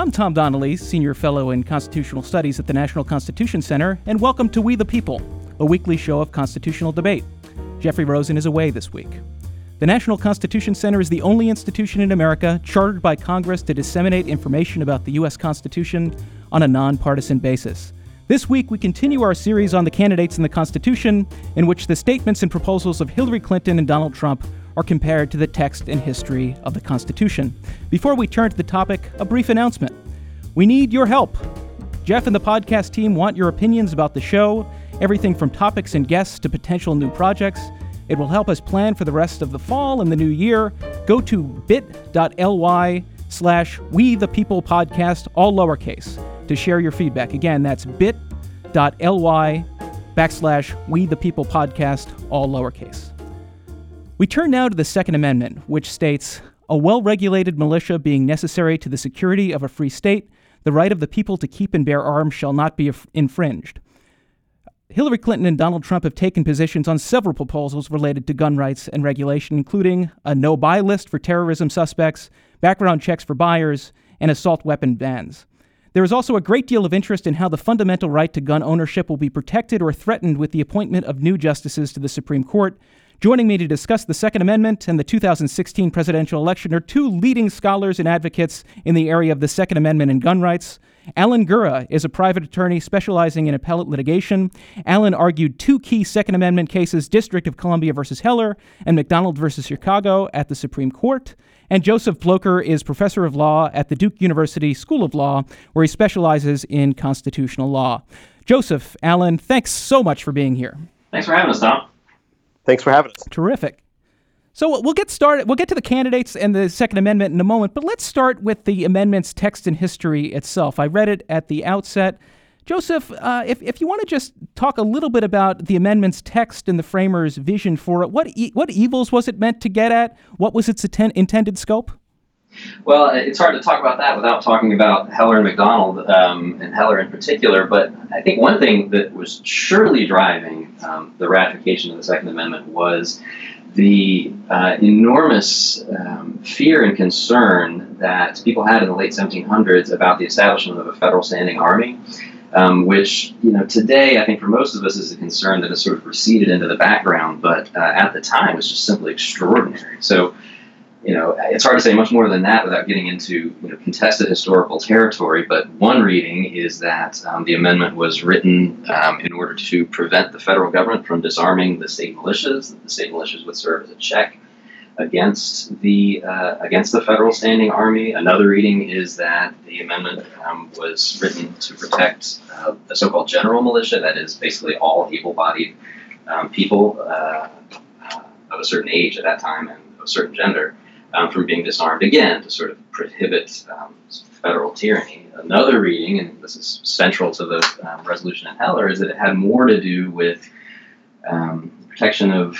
I'm Tom Donnelly, Senior Fellow in Constitutional Studies at the National Constitution Center, and welcome to We the People, a weekly show of constitutional debate. Jeffrey Rosen is away this week. The National Constitution Center is the only institution in America chartered by Congress to disseminate information about the U.S. Constitution on a nonpartisan basis. This week, we continue our series on the candidates in the Constitution, in which the statements and proposals of Hillary Clinton and Donald Trump are compared to the text and history of the Constitution. Before we turn to the topic, a brief announcement. We need your help. Jeff and the podcast team want your opinions about the show, everything from topics and guests to potential new projects. It will help us plan for the rest of the fall and the new year. Go to bit.ly slash we the people podcast, all lowercase, to share your feedback. Again, that's bit.ly backslash we the people podcast, all lowercase. We turn now to the Second Amendment, which states a well regulated militia being necessary to the security of a free state, the right of the people to keep and bear arms shall not be infringed. Hillary Clinton and Donald Trump have taken positions on several proposals related to gun rights and regulation, including a no buy list for terrorism suspects, background checks for buyers, and assault weapon bans. There is also a great deal of interest in how the fundamental right to gun ownership will be protected or threatened with the appointment of new justices to the Supreme Court, Joining me to discuss the Second Amendment and the 2016 presidential election are two leading scholars and advocates in the area of the Second Amendment and gun rights. Alan Gura is a private attorney specializing in appellate litigation. Alan argued two key Second Amendment cases, District of Columbia versus Heller and McDonald versus Chicago, at the Supreme Court. And Joseph Blocher is professor of law at the Duke University School of Law, where he specializes in constitutional law. Joseph, Alan, thanks so much for being here. Thanks for having us, Tom. Thanks for having us. Terrific. So we'll get started. We'll get to the candidates and the Second Amendment in a moment, but let's start with the amendment's text and history itself. I read it at the outset. Joseph, uh, if, if you want to just talk a little bit about the amendment's text and the framers' vision for it, what, e- what evils was it meant to get at? What was its atten- intended scope? Well, it's hard to talk about that without talking about Heller and McDonald, um, and Heller in particular. But I think one thing that was surely driving um, the ratification of the Second Amendment was the uh, enormous um, fear and concern that people had in the late 1700s about the establishment of a federal standing army. Um, which you know today I think for most of us is a concern that has sort of receded into the background, but uh, at the time was just simply extraordinary. So you know, it's hard to say much more than that without getting into you know, contested historical territory. But one reading is that um, the amendment was written um, in order to prevent the federal government from disarming the state militias. The state militias would serve as a check against the uh, against the federal standing army. Another reading is that the amendment um, was written to protect uh, the so-called general militia. That is basically all able-bodied um, people uh, of a certain age at that time and of a certain gender um, from being disarmed again to sort of prohibit um, federal tyranny. Another reading, and this is central to the um, resolution in Heller, is that it had more to do with um, protection of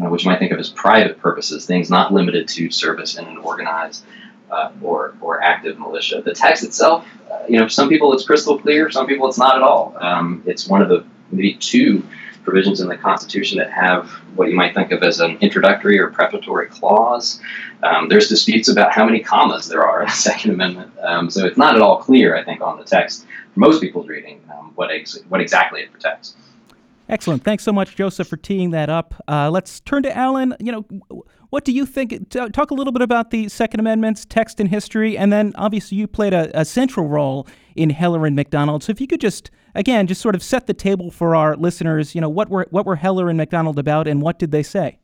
uh, which you might think of as private purposes, things not limited to service in an organized uh, or, or active militia. The text itself, uh, you know, some people it's crystal clear, some people it's not at all. Um, it's one of the maybe two provisions in the Constitution that have what you might think of as an introductory or preparatory clause. Um, there's disputes about how many commas there are in the Second Amendment, um, so it's not at all clear, I think, on the text for most people's reading um, what ex- what exactly it protects. Excellent. Thanks so much, Joseph, for teeing that up. Uh, let's turn to Alan. You know, what do you think? Talk a little bit about the Second Amendment's text and history, and then obviously you played a, a central role in Heller and McDonald. So if you could just again just sort of set the table for our listeners, you know, what were what were Heller and McDonald about, and what did they say?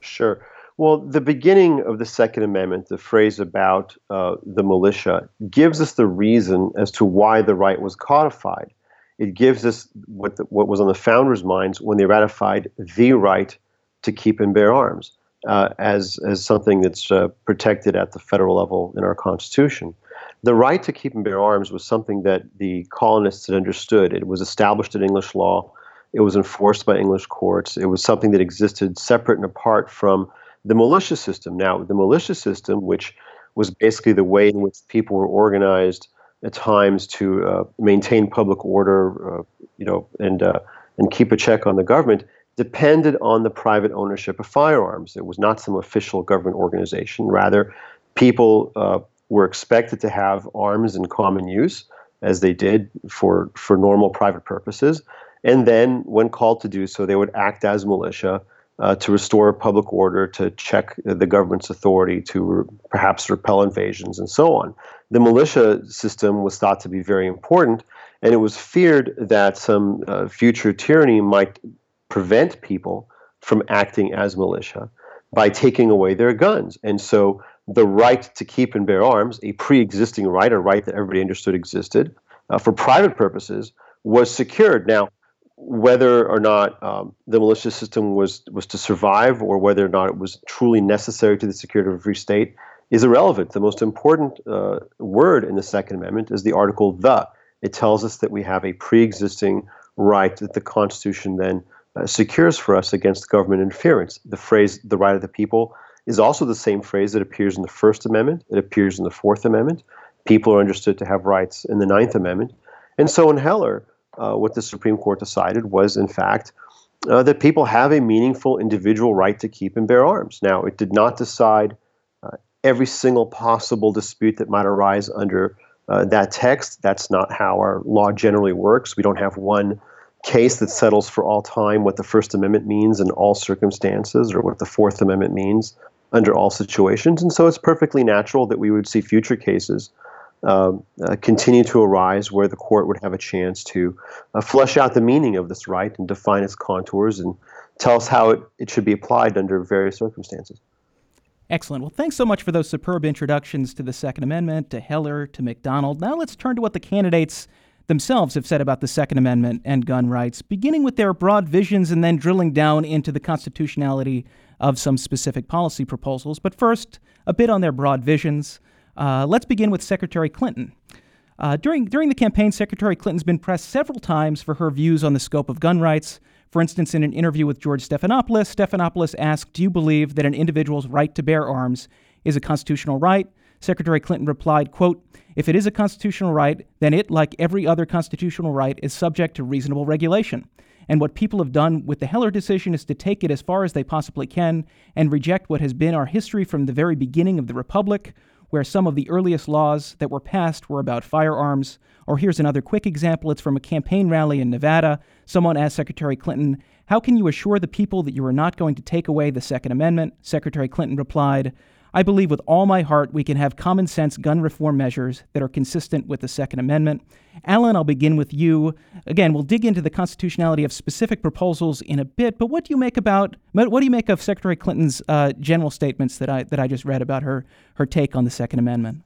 Sure. Well, the beginning of the Second Amendment, the phrase about uh, the militia, gives us the reason as to why the right was codified. It gives us what, the, what was on the founders' minds when they ratified the right to keep and bear arms uh, as, as something that's uh, protected at the federal level in our Constitution. The right to keep and bear arms was something that the colonists had understood. It was established in English law. It was enforced by English courts. It was something that existed separate and apart from the militia system. Now, the militia system, which was basically the way in which people were organized at times to uh, maintain public order, uh, you know, and uh, and keep a check on the government, depended on the private ownership of firearms. It was not some official government organization. Rather, people uh, were expected to have arms in common use, as they did for, for normal private purposes. And then, when called to do so, they would act as militia uh, to restore public order, to check the government's authority, to re- perhaps repel invasions, and so on. The militia system was thought to be very important, and it was feared that some uh, future tyranny might prevent people from acting as militia by taking away their guns. And so the right to keep and bear arms, a pre existing right, a right that everybody understood existed uh, for private purposes, was secured. Now, whether or not um, the militia system was, was to survive or whether or not it was truly necessary to the security of a free state is irrelevant. The most important uh, word in the Second Amendment is the article the. It tells us that we have a pre existing right that the Constitution then uh, secures for us against government interference. The phrase the right of the people is also the same phrase that appears in the First Amendment, it appears in the Fourth Amendment. People are understood to have rights in the Ninth Amendment. And so in Heller, uh, what the Supreme Court decided was, in fact, uh, that people have a meaningful individual right to keep and bear arms. Now, it did not decide uh, every single possible dispute that might arise under uh, that text. That's not how our law generally works. We don't have one case that settles for all time what the First Amendment means in all circumstances or what the Fourth Amendment means under all situations. And so it's perfectly natural that we would see future cases uh, uh, continue to arise where the court would have a chance to uh, flesh out the meaning of this right and define its contours and tell us how it, it should be applied under various circumstances. Excellent. Well, thanks so much for those superb introductions to the Second Amendment, to Heller, to McDonald. Now let's turn to what the candidates themselves have said about the Second Amendment and gun rights, beginning with their broad visions and then drilling down into the constitutionality of some specific policy proposals. But first, a bit on their broad visions. Uh, let's begin with Secretary Clinton. Uh, during, during the campaign, Secretary Clinton's been pressed several times for her views on the scope of gun rights. For instance, in an interview with George Stephanopoulos, Stephanopoulos asked, Do you believe that an individual's right to bear arms is a constitutional right? Secretary Clinton replied, quote, If it is a constitutional right, then it, like every other constitutional right, is subject to reasonable regulation. And what people have done with the Heller decision is to take it as far as they possibly can and reject what has been our history from the very beginning of the Republic, where some of the earliest laws that were passed were about firearms. Or here's another quick example it's from a campaign rally in Nevada. Someone asked Secretary Clinton, How can you assure the people that you are not going to take away the Second Amendment? Secretary Clinton replied, I believe with all my heart we can have common sense gun reform measures that are consistent with the Second Amendment. Alan, I'll begin with you. Again, we'll dig into the constitutionality of specific proposals in a bit, but what do you make about what do you make of Secretary Clinton's uh, general statements that I that I just read about her her take on the Second Amendment?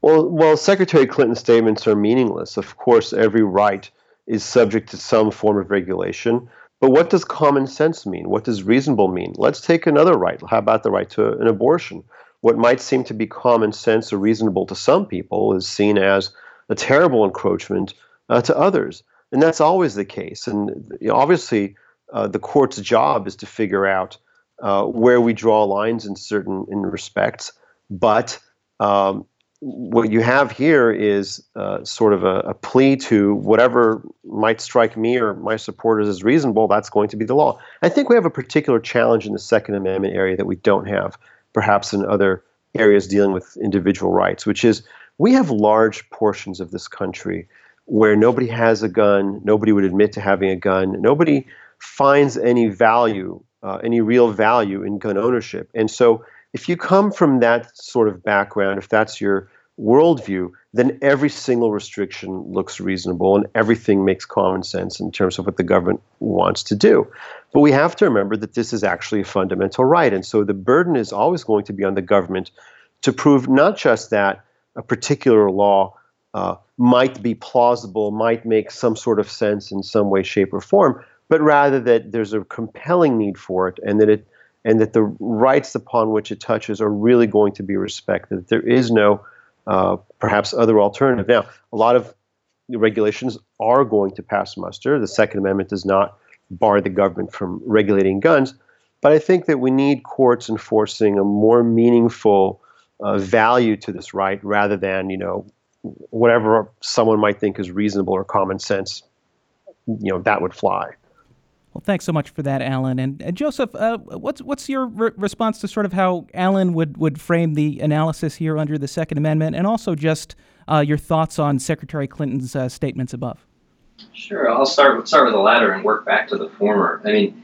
Well, well, Secretary Clinton's statements are meaningless. Of course, every right is subject to some form of regulation. But what does common sense mean? What does reasonable mean? Let's take another right. How about the right to an abortion? what might seem to be common sense or reasonable to some people is seen as a terrible encroachment uh, to others. And that's always the case. And you know, obviously, uh, the court's job is to figure out uh, where we draw lines in certain in respects. But um, what you have here is uh, sort of a, a, plea to whatever might strike me or my supporters as reasonable, that's going to be the law. I think we have a particular challenge in the Second Amendment area that we don't have perhaps in other areas dealing with individual rights, which is we have large portions of this country where nobody has a gun, nobody would admit to having a gun, nobody finds any value, uh, any real value in gun ownership. And so if you come from that sort of background, if that's your worldview, then every single restriction looks reasonable and everything makes common sense in terms of what the government wants to do. But we have to remember that this is actually a fundamental right. And so the burden is always going to be on the government to prove not just that a particular law uh, might be plausible, might make some sort of sense in some way, shape, or form, but rather that there's a compelling need for it and that it and that the rights upon which it touches are really going to be respected. There is no uh, perhaps other alternative. Now, a lot of regulations are going to pass muster. The Second Amendment does not bar the government from regulating guns, but I think that we need courts enforcing a more meaningful uh, value to this right rather than you know whatever someone might think is reasonable or common sense. You know that would fly. Well, thanks so much for that, Alan. And, and Joseph, uh, what's what's your re- response to sort of how Alan would, would frame the analysis here under the Second Amendment, and also just uh, your thoughts on Secretary Clinton's uh, statements above? Sure. I'll start start with the latter and work back to the former. I mean,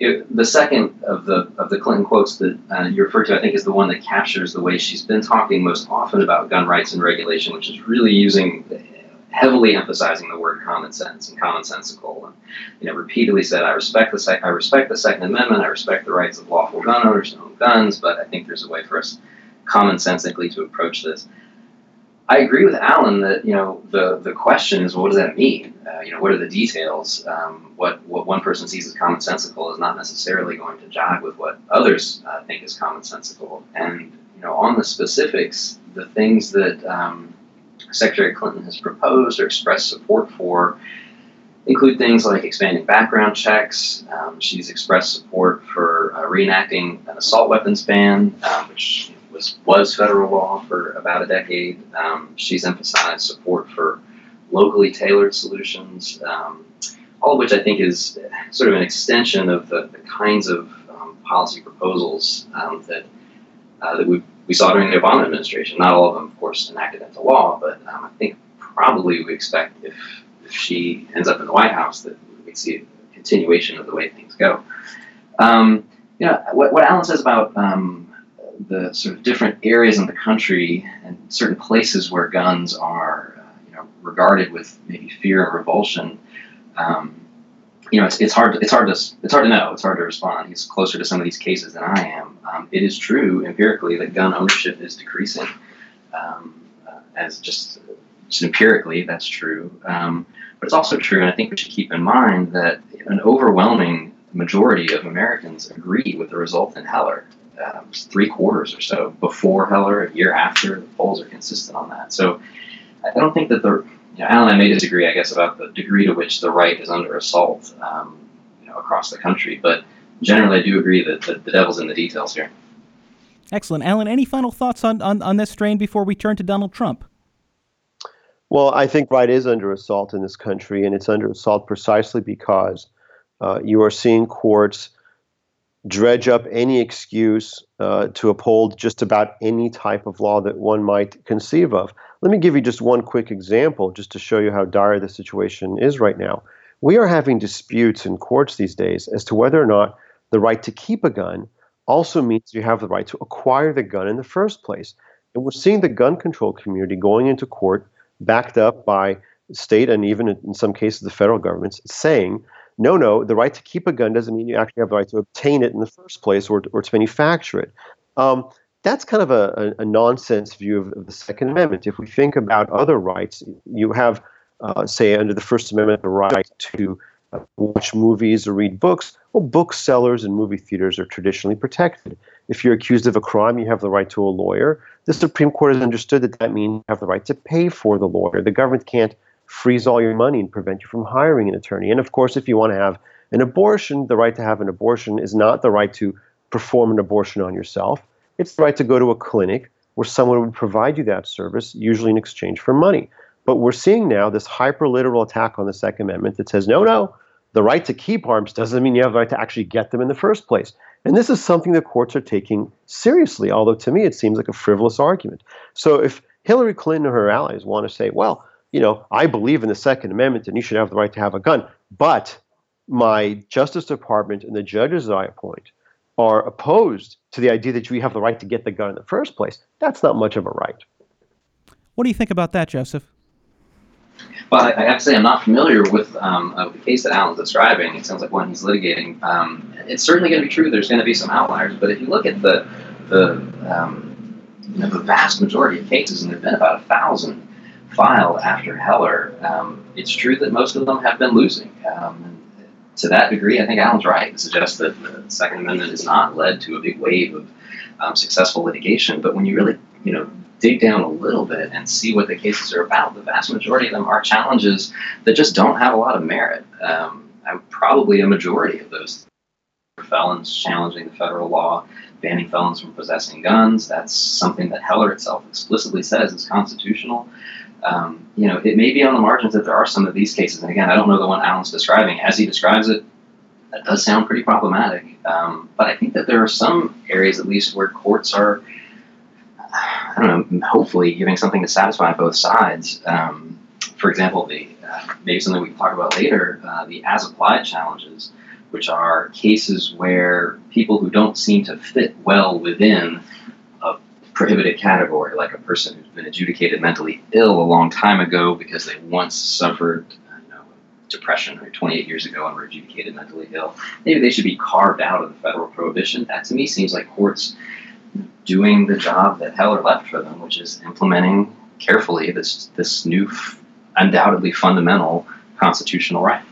it, the second of the of the Clinton quotes that uh, you referred to, I think, is the one that captures the way she's been talking most often about gun rights and regulation, which is really using heavily emphasizing the word common sense and commonsensical, and you know, repeatedly said, "I respect the sec- I respect the Second Amendment. I respect the rights of lawful gun owners to own guns, but I think there's a way for us commonsensically to approach this." I agree with Alan that you know the the question is, well, what does that mean? Uh, you know, what are the details? Um, what what one person sees as commonsensical is not necessarily going to jive with what others uh, think is commonsensical. And you know, on the specifics, the things that um, Secretary Clinton has proposed or expressed support for include things like expanding background checks. Um, she's expressed support for uh, reenacting an assault weapons ban, um, which was was federal law for about a decade. Um, she's emphasized support for locally tailored solutions, um, all of which I think is sort of an extension of the, the kinds of um, policy proposals um, that uh, that we we saw during the Obama administration. Not all of them, of course, enacted into law, but um, I think probably we expect if, if she ends up in the White House that we see a continuation of the way things go. Um, you know, what, what Alan says about um, the sort of different areas in the country and certain places where guns are, uh, you know, regarded with maybe fear and revulsion. Um, you know, it's, it's hard. It's hard to it's hard to know. It's hard to respond. He's closer to some of these cases than I am. Um, it is true empirically that gun ownership is decreasing. Um, uh, as just, just empirically, that's true. Um, but it's also true, and I think we should keep in mind that an overwhelming majority of Americans agree with the result in Heller. Um, three quarters or so before Heller, a year after, the polls are consistent on that. So I don't think that the you know, Alan and I may disagree, I guess, about the degree to which the right is under assault um, you know, across the country, but generally I do agree that the, the devil's in the details here. Excellent. Alan, any final thoughts on, on, on this strain before we turn to Donald Trump? Well, I think right is under assault in this country, and it's under assault precisely because uh, you are seeing courts dredge up any excuse uh, to uphold just about any type of law that one might conceive of. Let me give you just one quick example just to show you how dire the situation is right now. We are having disputes in courts these days as to whether or not the right to keep a gun also means you have the right to acquire the gun in the first place. And we're seeing the gun control community going into court, backed up by state and even in some cases the federal governments, saying no, no, the right to keep a gun doesn't mean you actually have the right to obtain it in the first place or, or to manufacture it. Um, that's kind of a, a, a nonsense view of, of, the Second Amendment. If we think about other rights, you have, uh, say, under the First Amendment, the right to uh, watch movies or read books. Well, booksellers and movie theaters are traditionally protected. If you're accused of a crime, you have the right to a lawyer. The Supreme Court has understood that that means you have the right to pay for the lawyer. The government can't freeze all your money and prevent you from hiring an attorney. And of course, if you want to have an abortion, the right to have an abortion is not the right to perform an abortion on yourself. It's the right to go to a clinic where someone would provide you that service, usually in exchange for money. But we're seeing now this hyperliteral attack on the Second Amendment that says, no, no, the right to keep arms doesn't mean you have the right to actually get them in the first place. And this is something the courts are taking seriously, although to me it seems like a frivolous argument. So if Hillary Clinton or her allies want to say, well, you know, I believe in the Second Amendment and you should have the right to have a gun. But my Justice Department and the judges that I appoint are opposed to the idea that you have the right to get the gun in the first place. That's not much of a right. What do you think about that, Joseph? Well, I, have to say I'm not familiar with um, uh, the case that Alan's describing. It sounds like one he's litigating. Um, it's certainly going to be true. There's going to be some outliers, but if you look at the the um, you know, the vast majority of cases, and there've been about a thousand filed after Heller, um, it's true that most of them have been losing. Um, to that degree, I think Alan's right to suggest that the Second Amendment has not led to a big wave of um, successful litigation. But when you really, you know, dig down a little bit and see what the cases are about, the vast majority of them are challenges that just don't have a lot of merit. Um, probably a majority of those felons challenging the federal law banning felons from possessing guns. That's something that Heller itself explicitly says is constitutional um, you know, it may be on the margins that there are some of these cases. And again, I don't know the one Alan's describing. As he describes it, that does sound pretty problematic. Um, but I think that there are some areas, at least, where courts are, I don't know, hopefully giving something to satisfy both sides. Um, for example, the uh, maybe something we can talk about later, uh, the as applied challenges, which are cases where people who don't seem to fit well within prohibited category, like a person who's been adjudicated mentally ill a long time ago because they once suffered depression or 28 years ago and were adjudicated mentally ill. Maybe they should be carved out of the federal prohibition. That to me seems like courts doing the job that Heller left for them, which is implementing carefully this this new, undoubtedly fundamental constitutional right.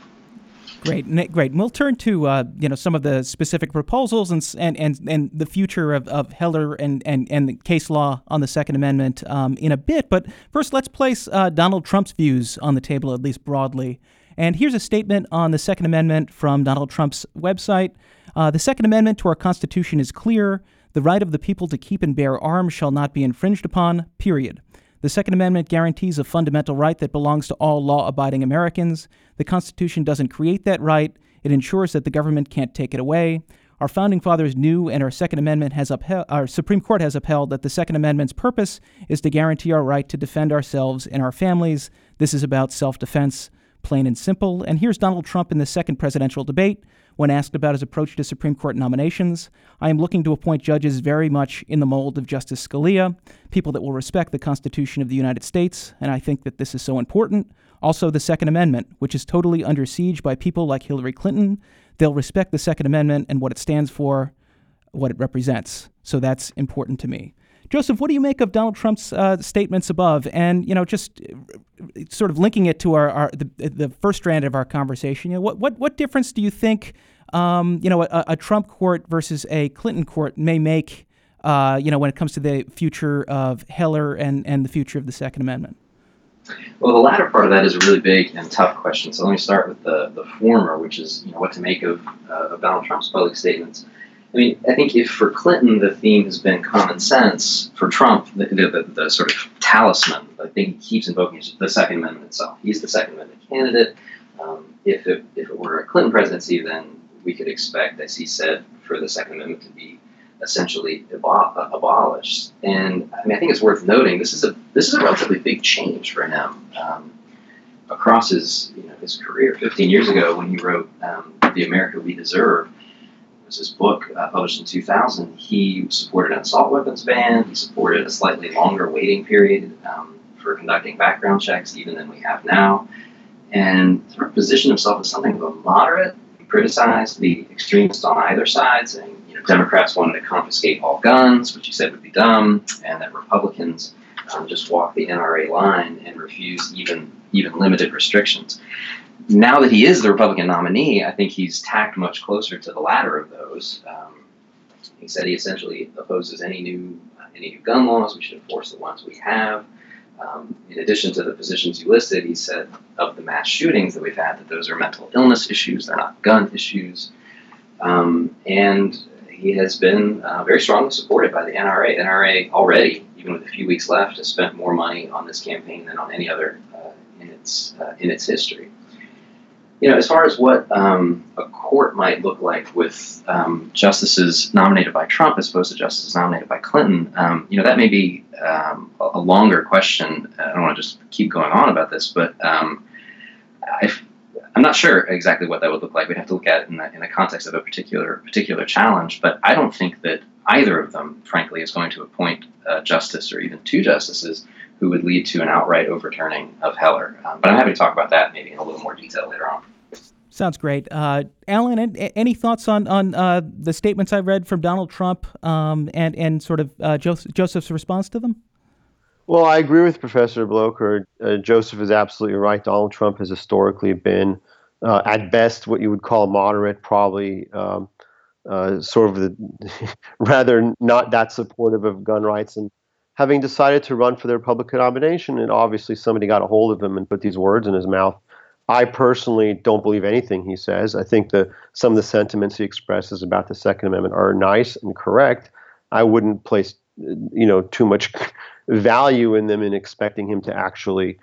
Great, great. we'll turn to uh, you know some of the specific proposals and and and, and the future of, of Heller and, and and the case law on the Second Amendment um, in a bit. But first, let's place uh, Donald Trump's views on the table, at least broadly. And here's a statement on the Second Amendment from Donald Trump's website. Uh, the Second Amendment to our Constitution is clear. The right of the people to keep and bear arms shall not be infringed upon, period. The Second Amendment guarantees a fundamental right that belongs to all law abiding Americans. The Constitution doesn't create that right, it ensures that the government can't take it away. Our founding fathers knew, and our Second Amendment has upheld, our Supreme Court has upheld, that the Second Amendment's purpose is to guarantee our right to defend ourselves and our families. This is about self defense plain and simple. And here's Donald Trump in the second presidential debate when asked about his approach to Supreme Court nominations. I am looking to appoint judges very much in the mold of Justice Scalia, people that will respect the Constitution of the United States, and I think that this is so important. Also, the Second Amendment, which is totally under siege by people like Hillary Clinton. They'll respect the Second Amendment and what it stands for, what it represents. So that's important to me. Joseph, what do you make of Donald Trump's uh, statements above, and you know, just uh, sort of linking it to our, our the, the first strand of our conversation? You know, what what what difference do you think, um, you know, a, a, Trump court versus a Clinton court may make, uh, you know, when it comes to the future of Heller and and the future of the Second Amendment? Well, the latter part of that is a really big and tough question. So let me start with the, the former, which is you know what to make of, uh, of Donald Trump's public statements. I mean, I think if for Clinton the theme has been common sense, for Trump the, the, the sort of talisman, I think he keeps invoking is the Second Amendment itself. He's the Second Amendment candidate. Um, if, it, if it were a Clinton presidency, then we could expect, as he said, for the Second Amendment to be essentially abo- abolished. And I mean, I think it's worth noting this is a this is a relatively big change for him. Um, across his you know, his career, 15 years ago, when he wrote um, "The America We Deserve," was his book uh, published in 2000. He supported an assault weapons ban. He supported a slightly longer waiting period um, for conducting background checks, even than we have now, and sort of positioned himself as something of a moderate. He criticized the extremists on either side, saying Democrats wanted to confiscate all guns, which he said would be dumb, and that Republicans um, just walk the NRA line and refuse even even limited restrictions now that he is the Republican nominee, I think he's tacked much closer to the latter of those. Um, he said he essentially opposes any new any new gun laws. We should enforce the ones we have. Um, in addition to the positions you listed, he said of the mass shootings that we've had that those are mental illness issues; they're not gun issues. Um, and he has been uh, very strongly supported by the NRA. The NRA already, even with a few weeks left, has spent more money on this campaign than on any other uh, in its uh, in its history you know, as far as what um, a court might look like with um, justices nominated by Trump as opposed to justices nominated by Clinton, um, you know, that may be um, a, longer question. I don't want to just keep going on about this, but um, I, am not sure exactly what that would look like. We'd have to look at it in the, in the context of a particular particular challenge. But I don't think that either of them, frankly, is going to appoint a justice or even two justices who would lead to an outright overturning of Heller. Um, but I'm happy to talk about that maybe in a little more detail later on. Sounds great. Uh, Alan, any thoughts on, on uh, the statements I read from Donald Trump um, and, and sort of uh, Joseph, Joseph's response to them? Well, I agree with Professor Blocher. Uh, Joseph is absolutely right. Donald Trump has historically been, uh, at best, what you would call moderate, probably um, uh, sort of the rather not that supportive of gun rights and having decided to run for the Republican nomination, and obviously somebody got a hold of him and put these words in his mouth. I personally don't believe anything he says. I think that some of the sentiments he expresses about the Second Amendment are nice and correct. I wouldn't place, you know, too much value in them in expecting him to actually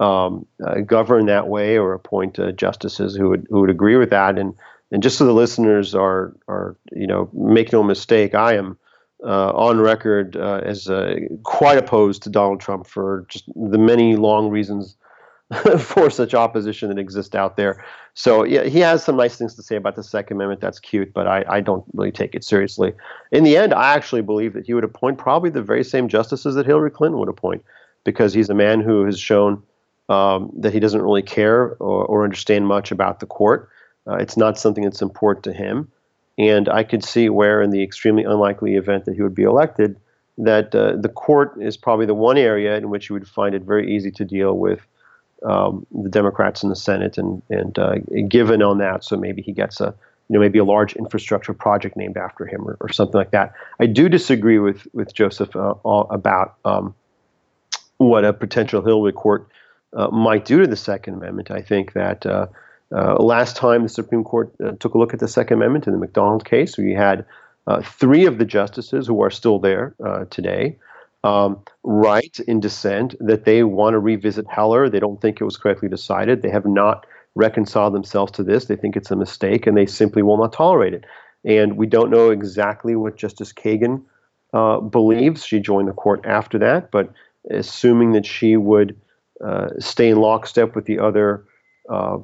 um, uh, govern that way or appoint uh, justices who would who would agree with that. And And just so the listeners are are you know make no mistake, I am uh, on record uh, as uh, quite opposed to Donald Trump for just the many long reasons for such opposition that exists out there. So yeah, he has some nice things to say about the Second Amendment. That's cute, but I, I don't really take it seriously. In the end, I actually believe that he would appoint probably the very same justices that Hillary Clinton would appoint, because he's a man who has shown um, that he doesn't really care or, or understand much about the court. Uh, it's not something that's important to him. And I could see where, in the extremely unlikely event that he would be elected, that uh, the court is probably the one area in which you would find it very easy to deal with um, the Democrats in the Senate and and uh, given on that. So maybe he gets a you know maybe a large infrastructure project named after him or, or something like that. I do disagree with with Joseph uh, about um, what a potential Hillary court uh, might do to the Second Amendment. I think that uh, uh, last time the Supreme Court uh, took a look at the Second Amendment in the McDonald case, we had three of the justices who are still there today um, write in dissent that they want to revisit Heller. They don't think it was correctly decided. They have not reconciled themselves to this. They think it's a mistake, and they simply will not tolerate it. And we don't know exactly what Justice Kagan uh, believes. She joined the court after that, but assuming that she would uh, stay in lockstep with the other, uh,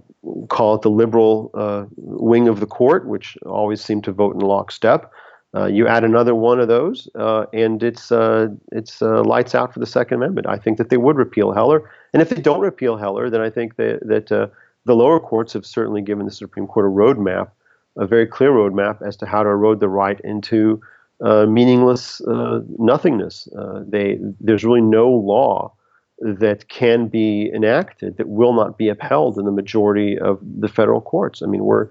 call it the liberal uh, wing of the court, which always seem to vote in lockstep. Uh, you add another one of those, uh, and it's uh, it's lights out for the Second Amendment. I think that they would repeal Heller, and if they don't repeal Heller, then I think that that the lower courts have certainly given the Supreme Court a roadmap, a very clear roadmap as to how to erode the right into uh, meaningless uh, nothingness. Uh, they, there's really no law that can be enacted that will not be upheld in the majority of the federal courts. I mean, we're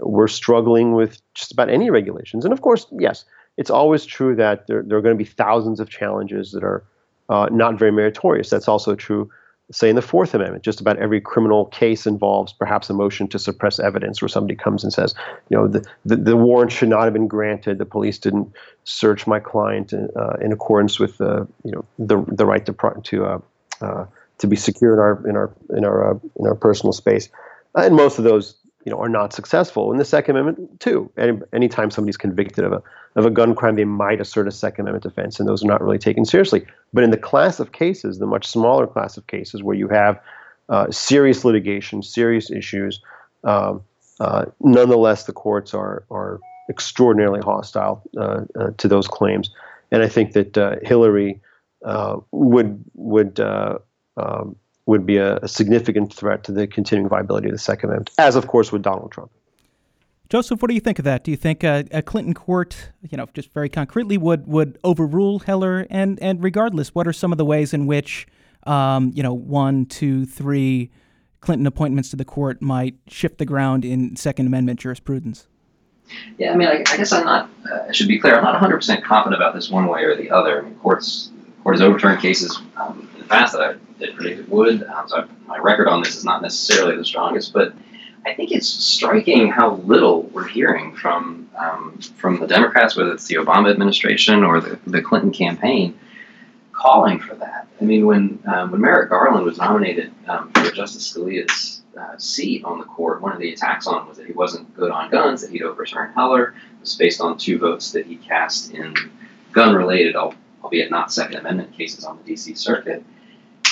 we're struggling with just about any regulations, and of course, yes, it's always true that there, there are going to be thousands of challenges that are uh, not very meritorious. That's also true, say, in the Fourth Amendment. Just about every criminal case involves perhaps a motion to suppress evidence, where somebody comes and says, you know, the, the, the warrant should not have been granted. The police didn't search my client in, uh, in accordance with the, you know, the the right to to uh, uh, to be secure in our in our in our uh, in our personal space. And most of those, you know, are not successful. In the Second Amendment, too, any anytime somebody's convicted of a of a gun crime, they might assert a Second Amendment defense, and those are not really taken seriously. But in the class of cases, the much smaller class of cases where you have uh, serious litigation, serious issues, um, uh, nonetheless, the courts are are extraordinarily hostile uh, to those claims. And I think that Hillary uh, would would uh, um, would be a, a, significant threat to the continuing viability of the Second Amendment, as of course would Donald Trump. Joseph, what do you think of that? Do you think uh, a Clinton court, you know, just very concretely, would would overrule Heller? And and regardless, what are some of the ways in which, um, you know, one, two, three Clinton appointments to the court might shift the ground in Second Amendment jurisprudence? Yeah, I mean, I, I guess I'm not. Uh, I should be clear. I'm not 100 percent confident about this one way or the other. I mean, courts court has overturned cases um, in the past that I did predicted would. Um, so my record on this is not necessarily the strongest, but I think it's striking how little we're hearing from um, from the Democrats, whether it's the Obama administration or the, the Clinton campaign, calling for that. I mean, when um, when Merrick Garland was nominated um, for Justice Scalia's uh, seat on the court, one of the attacks on him was that he wasn't good on guns, that he'd overturned Heller. It was based on two votes that he cast in gun-related, albeit not Second Amendment cases on the D.C. Circuit.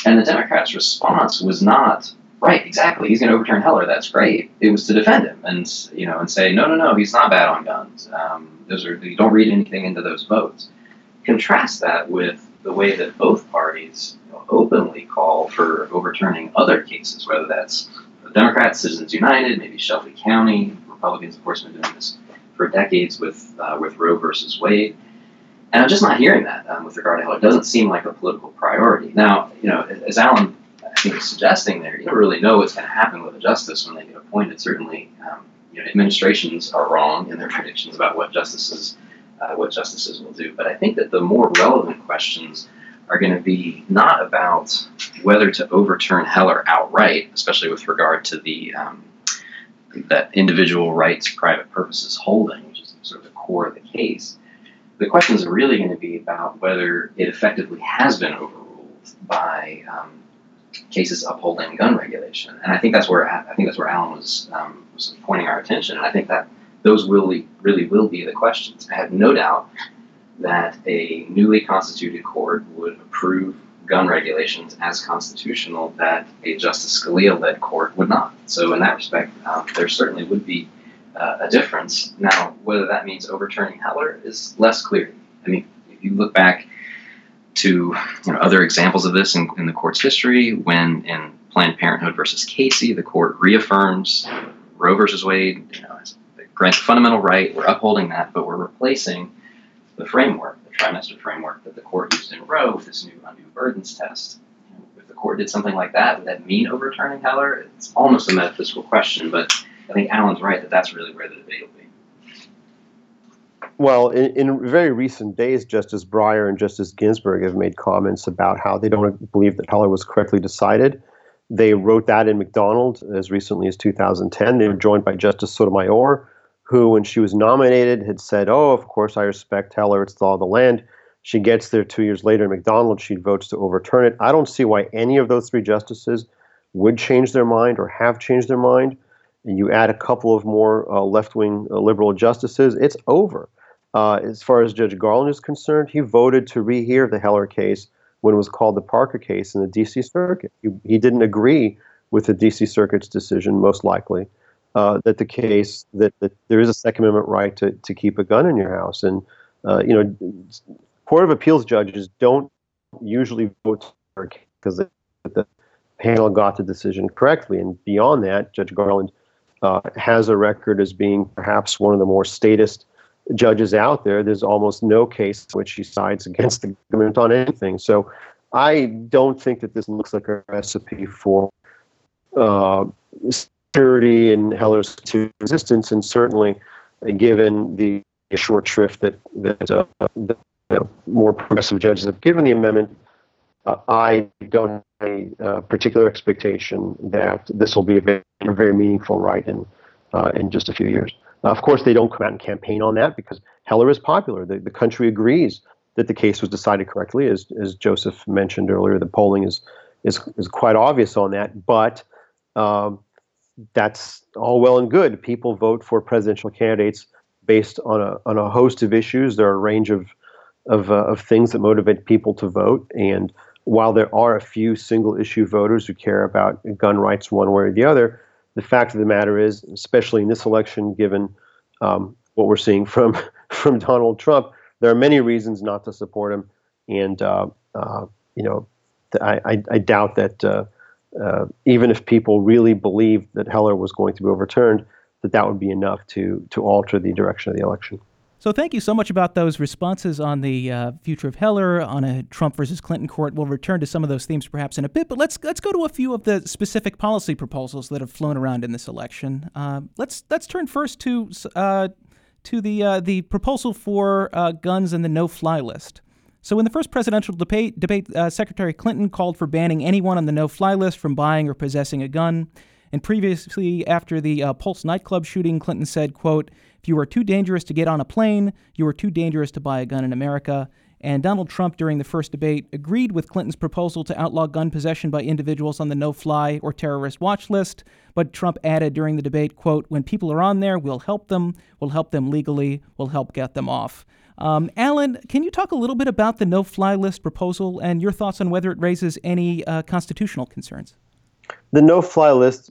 And the Democrats' response was not right, exactly. He's going to overturn Heller. That's great. It was to defend him and you know and say no, no, no. He's not bad on guns. Um, those are you don't read anything into those votes. Contrast that with the way that both parties openly call for overturning other cases, whether that's the Democrats, Citizens United, maybe Shelby County. Republicans, of course, have been doing this for decades with uh, with Roe versus Wade. And I'm just not hearing that um, with regard to how it doesn't seem like a political priority. Now, you know, as Alan I think is suggesting there, you don't really know what's going to happen with a justice when they get appointed. Certainly, um, you know, administrations are wrong in their predictions about what justices uh, what justices will do. But I think that the more relevant questions are going to be not about whether to overturn Heller outright, especially with regard to the um, that individual rights, private purposes holding, which is sort of the core of the case the questions are really going to be about whether it effectively has been overruled by um, cases upholding gun regulation. And I think that's where I think that's where Alan was, um, was pointing our attention. And I think that those really really will be the questions. I have no doubt that a newly constituted court would approve gun regulations as constitutional that a Justice Scalia led court would not. So, in that respect, um, there certainly would be uh, a difference. Now, whether that means overturning Heller is less clear. I mean, if you look back to you know, other examples of this in, in the court's history, when in Planned Parenthood versus Casey, the court reaffirms Roe versus Wade, you know, grant fundamental right, we're upholding that, but we're replacing the framework, the trimester framework that the court used in Roe with this new undue burdens test. If the court did something like that, would that mean overturning Heller? It's almost a metaphysical question, but I think Alan's right that that's really where the debate will be. Well, in, in, very recent days, Justice Breyer and Justice Ginsburg have made comments about how they don't believe that Heller was correctly decided. They wrote that in McDonald as recently as 2010. They were joined by Justice Sotomayor, who, when she was nominated, had said, Oh, of course, I respect Heller, it's the law of the land. She gets there two years later in McDonald, she votes to overturn it. I don't see why any of those three justices would change their mind or have changed their mind. And you add a couple of more uh, left wing uh, liberal justices, it's over. Uh, as far as Judge Garland is concerned, he voted to rehear the Heller case when it was called the Parker case in the D.C. Circuit. He, he didn't agree with the D.C. Circuit's decision, most likely uh, that the case that, that there is a Second Amendment right to, to keep a gun in your house. And, uh, you know, Court of Appeals judges don't usually vote because the, the panel got the decision correctly. And beyond that, Judge Garland uh, has a record as being perhaps one of the more statist judges out there. There's almost no case in which he sides against the government on anything. So I don't think that this looks like a recipe for uh, security and Heller's resistance, and certainly uh, given the short shrift that that, uh, you know, more progressive judges have given the amendment, I don't have a uh, particular expectation that this will be a very, very meaningful right in uh, in just a few years. of course, they don't come out and campaign on that because Heller is popular. The, the country agrees that the case was decided correctly, as as Joseph mentioned earlier. The polling is is is quite obvious on that, but um, that's all well and good. People vote for presidential candidates based on a on a host of issues. There are a range of of, uh, of things that motivate people to vote, and while there are a few single issue voters who care about gun rights one way or the other, the fact of the matter is, especially in this election, given um, what we're seeing from from Donald Trump, there are many reasons not to support him, and uh, uh, you know, I, I, I doubt that uh, uh, even if people really believed that Heller was going to be overturned, that that would be enough to to alter the direction of the election. So thank you so much about those responses on the uh, future of Heller on a Trump versus Clinton court. We'll return to some of those themes perhaps in a bit, but let's let's go to a few of the specific policy proposals that have flown around in this election. Uh, let's let's turn first to uh, to the uh, the proposal for uh, guns and the no-fly list. So, in the first presidential debate, debate uh, Secretary Clinton called for banning anyone on the no fly list from buying or possessing a gun. And previously, after the Pulse nightclub shooting, Clinton said, quote, you are too dangerous to get on a plane, you are too dangerous to buy a gun in America. And Donald Trump, during the first debate, agreed with Clinton's proposal to outlaw gun possession by individuals on the no fly or terrorist watch list. But Trump added during the debate, quote, when people are on there, we'll help them, we'll help them legally, we'll help get them off. Um, Alan, can you talk a little bit about the no fly list proposal and your thoughts on whether it raises any uh, constitutional concerns? The no fly list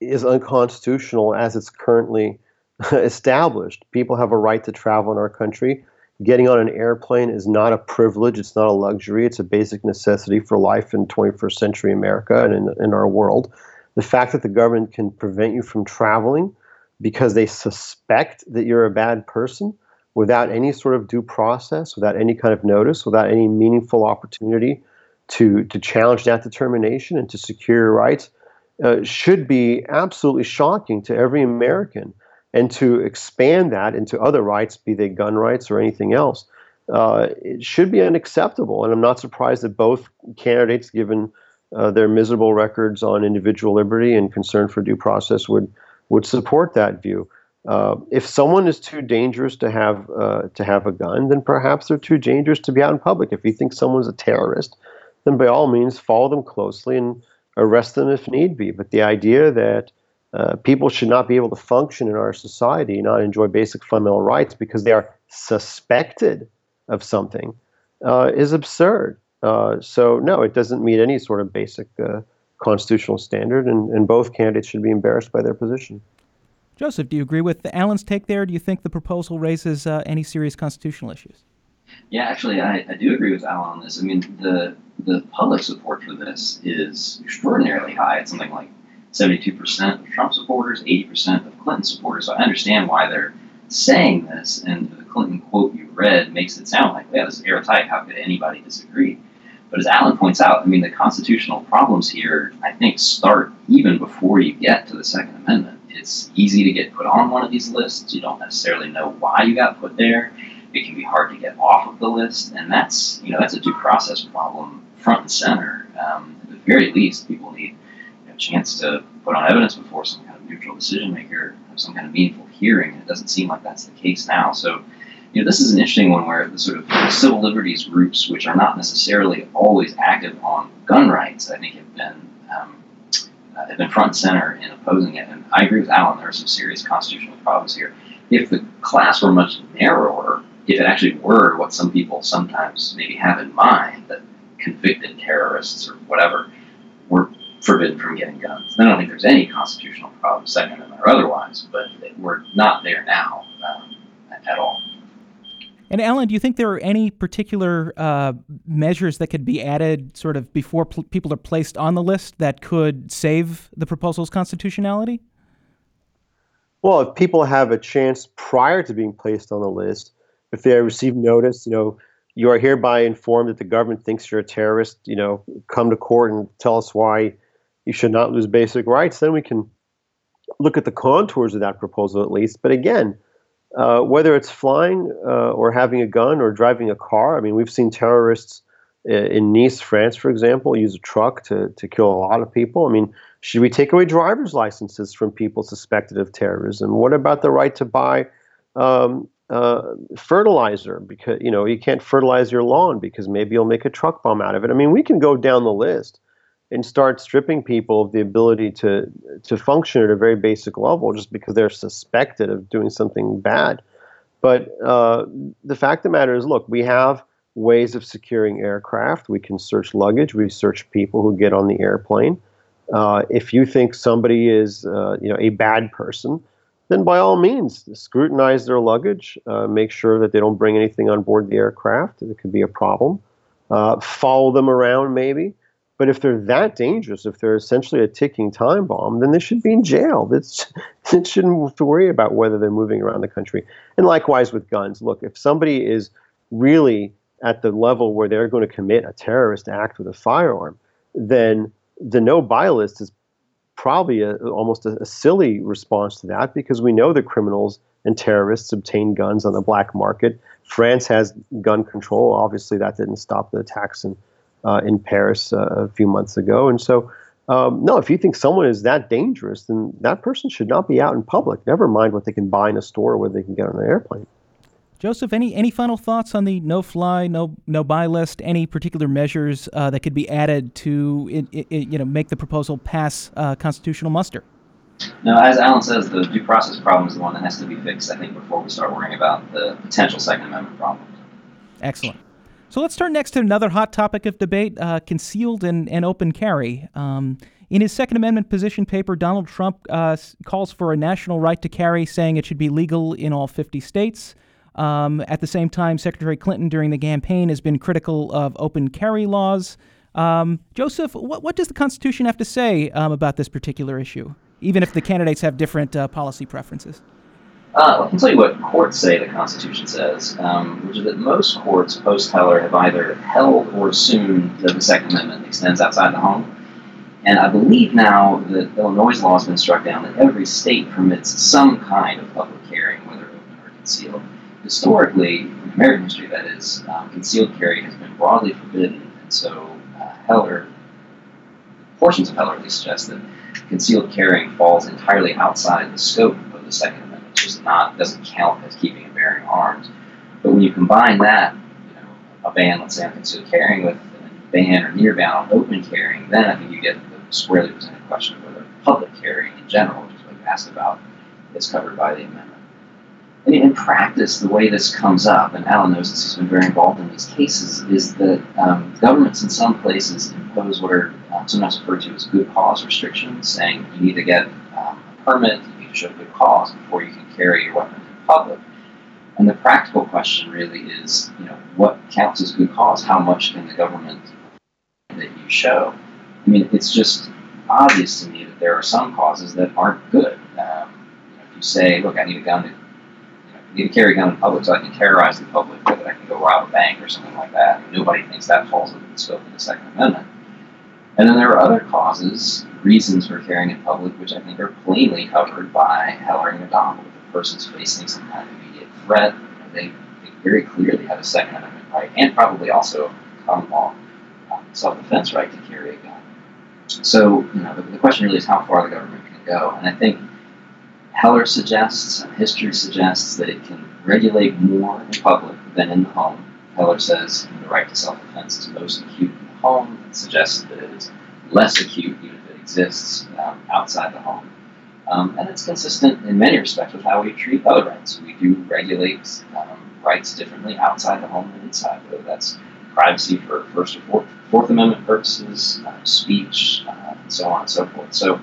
is unconstitutional as it's currently established. People have a right to travel in our country. Getting on an airplane is not a privilege, it's not a luxury, it's a basic necessity for life in 21st century America and in, in our world. The fact that the government can prevent you from traveling because they suspect that you're a bad person without any sort of due process, without any kind of notice, without any meaningful opportunity to, to challenge that determination and to secure your rights, uh, should be absolutely shocking to every American. And to expand that into other rights, be they gun rights or anything else, uh, it should be unacceptable. And I'm not surprised that both candidates, given uh, their miserable records on individual liberty and concern for due process, would would support that view. Uh, if someone is too dangerous to have uh, to have a gun, then perhaps they're too dangerous to be out in public. If you think someone's a terrorist, then by all means follow them closely and arrest them if need be. But the idea that uh, people should not be able to function in our society, not enjoy basic fundamental rights because they are suspected of something, uh, is absurd. Uh, so, no, it doesn't meet any sort of basic uh, constitutional standard, and, and both candidates should be embarrassed by their position. Joseph, do you agree with Alan's take there? Do you think the proposal raises uh, any serious constitutional issues? Yeah, actually, I, I do agree with Alan on this. I mean, the the public support for this is extraordinarily high. It's something like 72% of Trump supporters, 80% of Clinton supporters. So I understand why they're saying this. And the Clinton quote you read makes it sound like, yeah, this is airtight. How could anybody disagree? But as Alan points out, I mean, the constitutional problems here, I think, start even before you get to the Second Amendment. It's easy to get put on one of these lists. You don't necessarily know why you got put there. It can be hard to get off of the list, and that's you know that's a due process problem front and center. Um, at the very least, people need chance to put on evidence before some kind of neutral decision maker some kind of meaningful hearing. It doesn't seem like that's the case now. So, you know, this is an interesting one where the sort of civil liberties groups, which are not necessarily always active on gun rights, I think have been um, uh, have been front and center in opposing it. And I agree with Alan. There are some serious constitutional problems here. If the class were much narrower, if it actually were what some people sometimes maybe have in mind, that convicted terrorists or whatever were forbidden from getting guns. I don't think there's any constitutional problem, Second Amendment or otherwise, but we're not there now um, at all. And Alan, do you think there are any particular uh, measures that could be added sort of before pl- people are placed on the list that could save the proposal's constitutionality? Well, if people have a chance prior to being placed on the list, if they receive notice, you know, you are hereby informed that the government thinks you're a terrorist, you know, come to court and tell us why you should not lose basic rights, then we can look at the contours of that proposal at least. But again, uh, whether it's flying uh, or having a gun or driving a car, I mean, we've seen terrorists in Nice, France, for example, use a truck to, to kill a lot of people. I mean, should we take away driver's licenses from people suspected of terrorism? What about the right to buy um, uh, fertilizer because you know you can't fertilize your lawn because maybe you'll make a truck bomb out of it. I mean, we can go down the list and start stripping people of the ability to to function at a very basic level just because they're suspected of doing something bad. But uh, the fact of the matter is, look, we have ways of securing aircraft. We can search luggage. We search people who get on the airplane. Uh, if you think somebody is, uh, you know, a bad person, then by all means, scrutinize their luggage, uh, make sure that they don't bring anything on board the aircraft It could be a problem, uh, follow them around maybe. But if they're that dangerous, if they're essentially a ticking time bomb, then they should be in jail. It's, it shouldn't have to worry about whether they're moving around the country. And likewise with guns. Look, if somebody is really at the level where they're going to commit a terrorist act with a firearm, then the no buy list is probably a, almost a, a, silly response to that because we know that criminals and terrorists obtain guns on the black market. France has gun control. Obviously, that didn't stop the attacks in uh, in Paris uh, a few months ago. And so, um, no, if you think someone is that dangerous, then that person should not be out in public. Never mind what they can buy in a store, or where they can get on an airplane. Joseph, any any final thoughts on the no fly, no no buy list? Any particular measures uh, that could be added to it, it, you know make the proposal pass uh, constitutional muster? No, as Alan says, the due process problem is the one that has to be fixed. I think before we start worrying about the potential Second Amendment problems. Excellent. So let's turn next to another hot topic of debate: uh, concealed and, and open carry. Um, in his Second Amendment position paper, Donald Trump uh, calls for a national right to carry, saying it should be legal in all 50 states. Um, at the same time, Secretary Clinton during the campaign has been critical of open carry laws. Um, Joseph, what, what, does the Constitution have to say um, about this particular issue, even if the candidates have different uh, policy preferences? Uh, I can tell you what courts say the Constitution says, um, which is that most courts post Heller have either held or assumed that the Second Amendment extends outside the home. And I believe now that Illinois' law has been struck down that every state permits some kind of public carrying, whether open or concealed historically, in American history that is, um, concealed carry has been broadly forbidden, and so uh, Heller, portions of Heller at least suggest that concealed carrying falls entirely outside the scope of the Second is not doesn't count as keeping and bearing arms. But when you combine that, you know, a ban, let's say, on concealed carrying with a ban or near ban on open carrying, then I think you get the squarely presented question of whether public carrying in general, which is what you asked about, is covered by the amendment. And in practice, the way this comes up, and Alan knows this, he's been very involved in these cases, is that um, governments in some places impose what are um, sometimes referred to as good cause restrictions, saying you need to get um, a permit, show good cause before you can carry your weapon in public. And the practical question really is, you know, what counts as good cause? How much can the government that you show? I mean, it's just obvious to me that there are some causes that aren't good. Um, you know, if you say, look, I need a gun to, you know, I need to carry a gun in public so I can terrorize the public, so that I can go rob a bank or something like that. Nobody thinks that falls within the scope of the Second Amendment. And then there are other causes, reasons for carrying in public, which I think are plainly covered by Heller and McDonald. If a person's facing some kind of immediate threat, they, they very clearly have a Second Amendment right, and probably also common law um, self-defense right to carry a gun. So, you know, the, the, question really is how far the government can go. And I think Heller suggests, and history suggests, that it can regulate more in public than in the home. Heller says the right to self-defense is most acute in the home. Suggests that it is less acute, even exists um, outside the home. Um, and it's consistent in many respects with how we treat other rights. We do regulate um, rights differently outside the home than inside, whether that's privacy for First or Fourth, Fourth Amendment purposes, uh, speech, uh, and so on and so forth. So,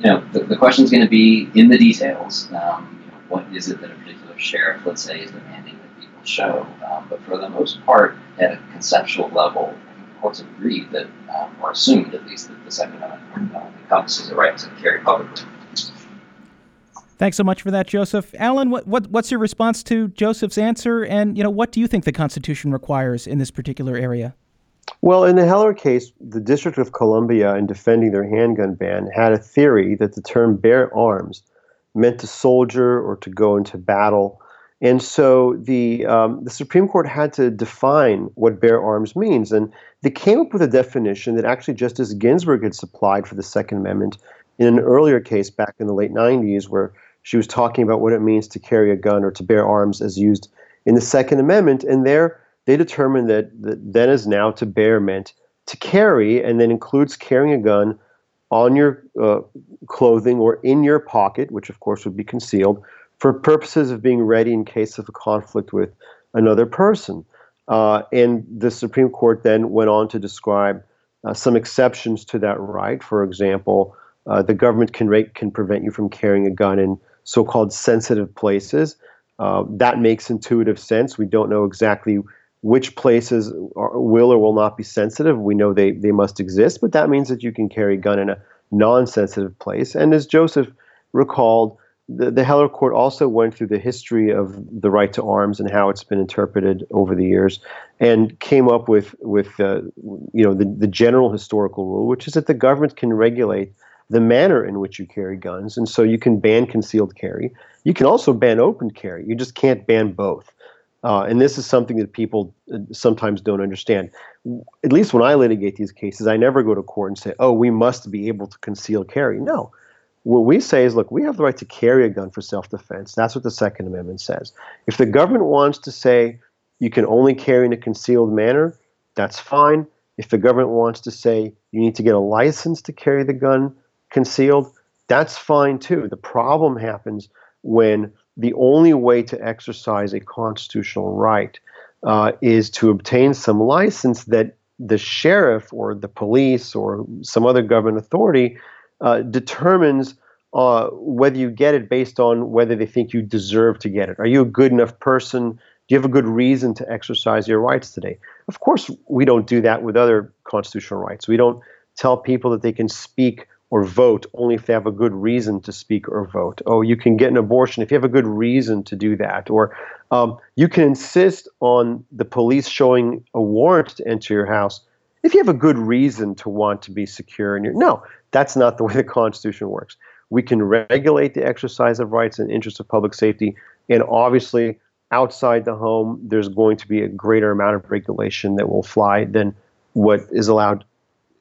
you know, the, the question is going to be in the details. Um, you know, what is it that a particular sheriff, let's say, is demanding that people show? Um, but for the most part, at a conceptual level, courts have agreed that, um, or assumed at least, that the Second Amendment uh, encompasses a right to carry publicly. Thanks so much for that, Joseph. Alan, what, what, what's your response to Joseph's answer? And, you know, what do you think the Constitution requires in this particular area? Well, in the Heller case, the District of Columbia, in defending their handgun ban, had a theory that the term bear arms meant to soldier or to go into battle. And so the, um, the Supreme Court had to define what bear arms means. And they came up with a definition that actually Justice Ginsburg had supplied for the Second Amendment in an earlier case back in the late 90s where she was talking about what it means to carry a gun or to bear arms as used in the Second Amendment. And there they determined that, then as now to bear meant to carry and then includes carrying a gun on your uh, clothing or in your pocket, which of course would be concealed, for purposes of being ready in case of a conflict with another person. Uh, and the Supreme Court then went on to describe uh, some exceptions to that right. For example, uh, the government can, can prevent you from carrying a gun in so-called sensitive places. Uh, that makes intuitive sense. We don't know exactly which places are, will or will not be sensitive. We know they, they must exist, but that means that you can carry a gun in a non-sensitive place. And as Joseph recalled, the, the Heller Court also went through the history of the right to arms and how it's been interpreted over the years, and came up with with uh, you know the, the general historical rule, which is that the government can regulate the manner in which you carry guns. And so you can ban concealed carry. You can also ban open carry. You just can't ban both. Uh, and this is something that people uh, sometimes don't understand. At least when I litigate these cases, I never go to court and say, oh, we must be able to conceal carry. No. What we say is, look, we have the right to carry a gun for self defense. That's what the Second Amendment says. If the government wants to say you can only carry in a concealed manner, that's fine. If the government wants to say you need to get a license to carry the gun, concealed, that's fine too. The problem happens when the only way to exercise a constitutional right uh, is to obtain some license that the sheriff or the police or some other government authority uh, determines uh, whether you get it based on whether they think you deserve to get it. Are you a good enough person? Do you have a good reason to exercise your rights today? Of course, we don't do that with other constitutional rights. We don't tell people that they can speak or vote only if they have a good reason to speak or vote. Oh, you can get an abortion if you have a good reason to do that. Or um, you can insist on the police showing a warrant to enter your house if you have a good reason to want to be secure. In your no, that's not the way the Constitution works. We can regulate the exercise of rights in interest of public safety, and obviously outside the home, there's going to be a greater amount of regulation that will fly than what is allowed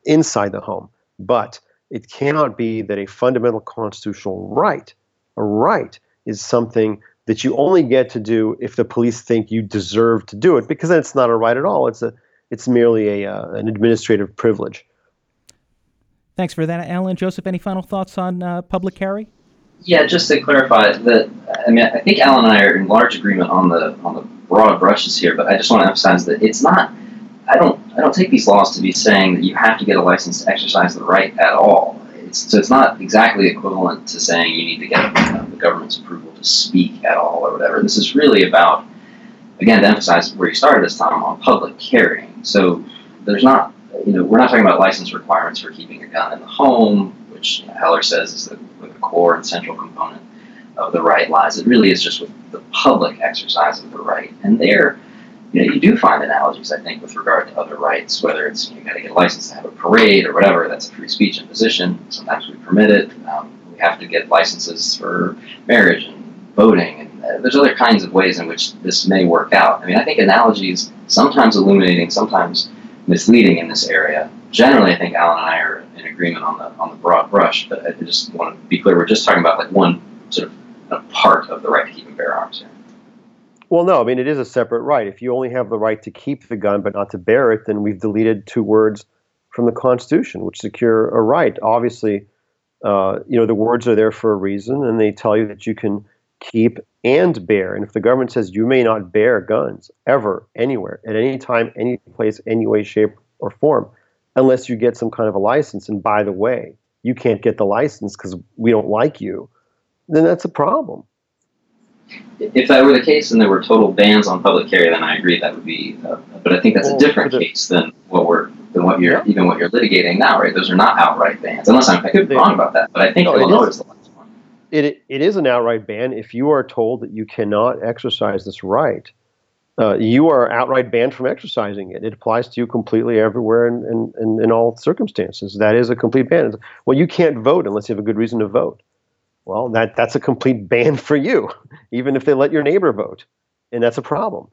inside the home. But it cannot be that a fundamental constitutional right, a right, is something that you only get to do if the police think you deserve to do it, because then it's not a right at all. It's a it's merely a uh, an administrative privilege. Thanks for that, Alan. Joseph, any final thoughts on uh, public carry? Yeah, just to clarify that, I mean, I think Alan and I are in large agreement on the on the broad brushes here, but I just want to emphasize that it's not. I don't. I don't take these laws to be saying that you have to get a license to exercise the right at all. It's, so it's not exactly equivalent to saying you need to get know, the government's approval to speak at all or whatever. This is really about, again, to emphasize where you started this time on public carrying. So there's not, you know, we're not talking about license requirements for keeping a gun in the home, which you know, Heller says is the, the core and central component of the right lies. It really is just with the public exercise of the right. And there, you know, you do find analogies, I think, with regard to other rights, whether it's you, know, you got to get a license to have a parade or whatever, that's a free speech imposition. Sometimes we permit it. Um, we have to get licenses for marriage and voting. And uh, there's other kinds of ways in which this may work out. I mean, I think analogies, sometimes illuminating, sometimes misleading in this area. Generally, I think Alan and I are in agreement on the on the broad brush, but I just want to be clear, we're just talking about like one sort of a part of the right to keep and bear arms here. Well, no, I mean, it is a separate right. If you only have the right to keep the gun but not to bear it, then we've deleted two words from the Constitution, which secure a right. Obviously, uh, you know, the words are there for a reason, and they tell you that you can keep and bear. And if the government says you may not bear guns ever, anywhere, at any time, any place, any way, shape, or form, unless you get some kind of a license, and by the way, you can't get the license because we don't like you, then that's a problem if that were the case and there were total bans on public carry, then I agree that would be. Uh, but I think that's well, a different the, case than what we're than what you're yeah. even what you're litigating now, right? Those are not outright bans, unless I'm, I could be wrong about that. But I think no, Illinois is the. It it is an outright ban if you are told that you cannot exercise this right. Uh, you are outright banned from exercising it. It applies to you completely everywhere and in, in, in, in all circumstances. That is a complete ban. Well, you can't vote unless you have a good reason to vote well, that, that's a complete ban for you, even if they let your neighbor vote. And that's a problem.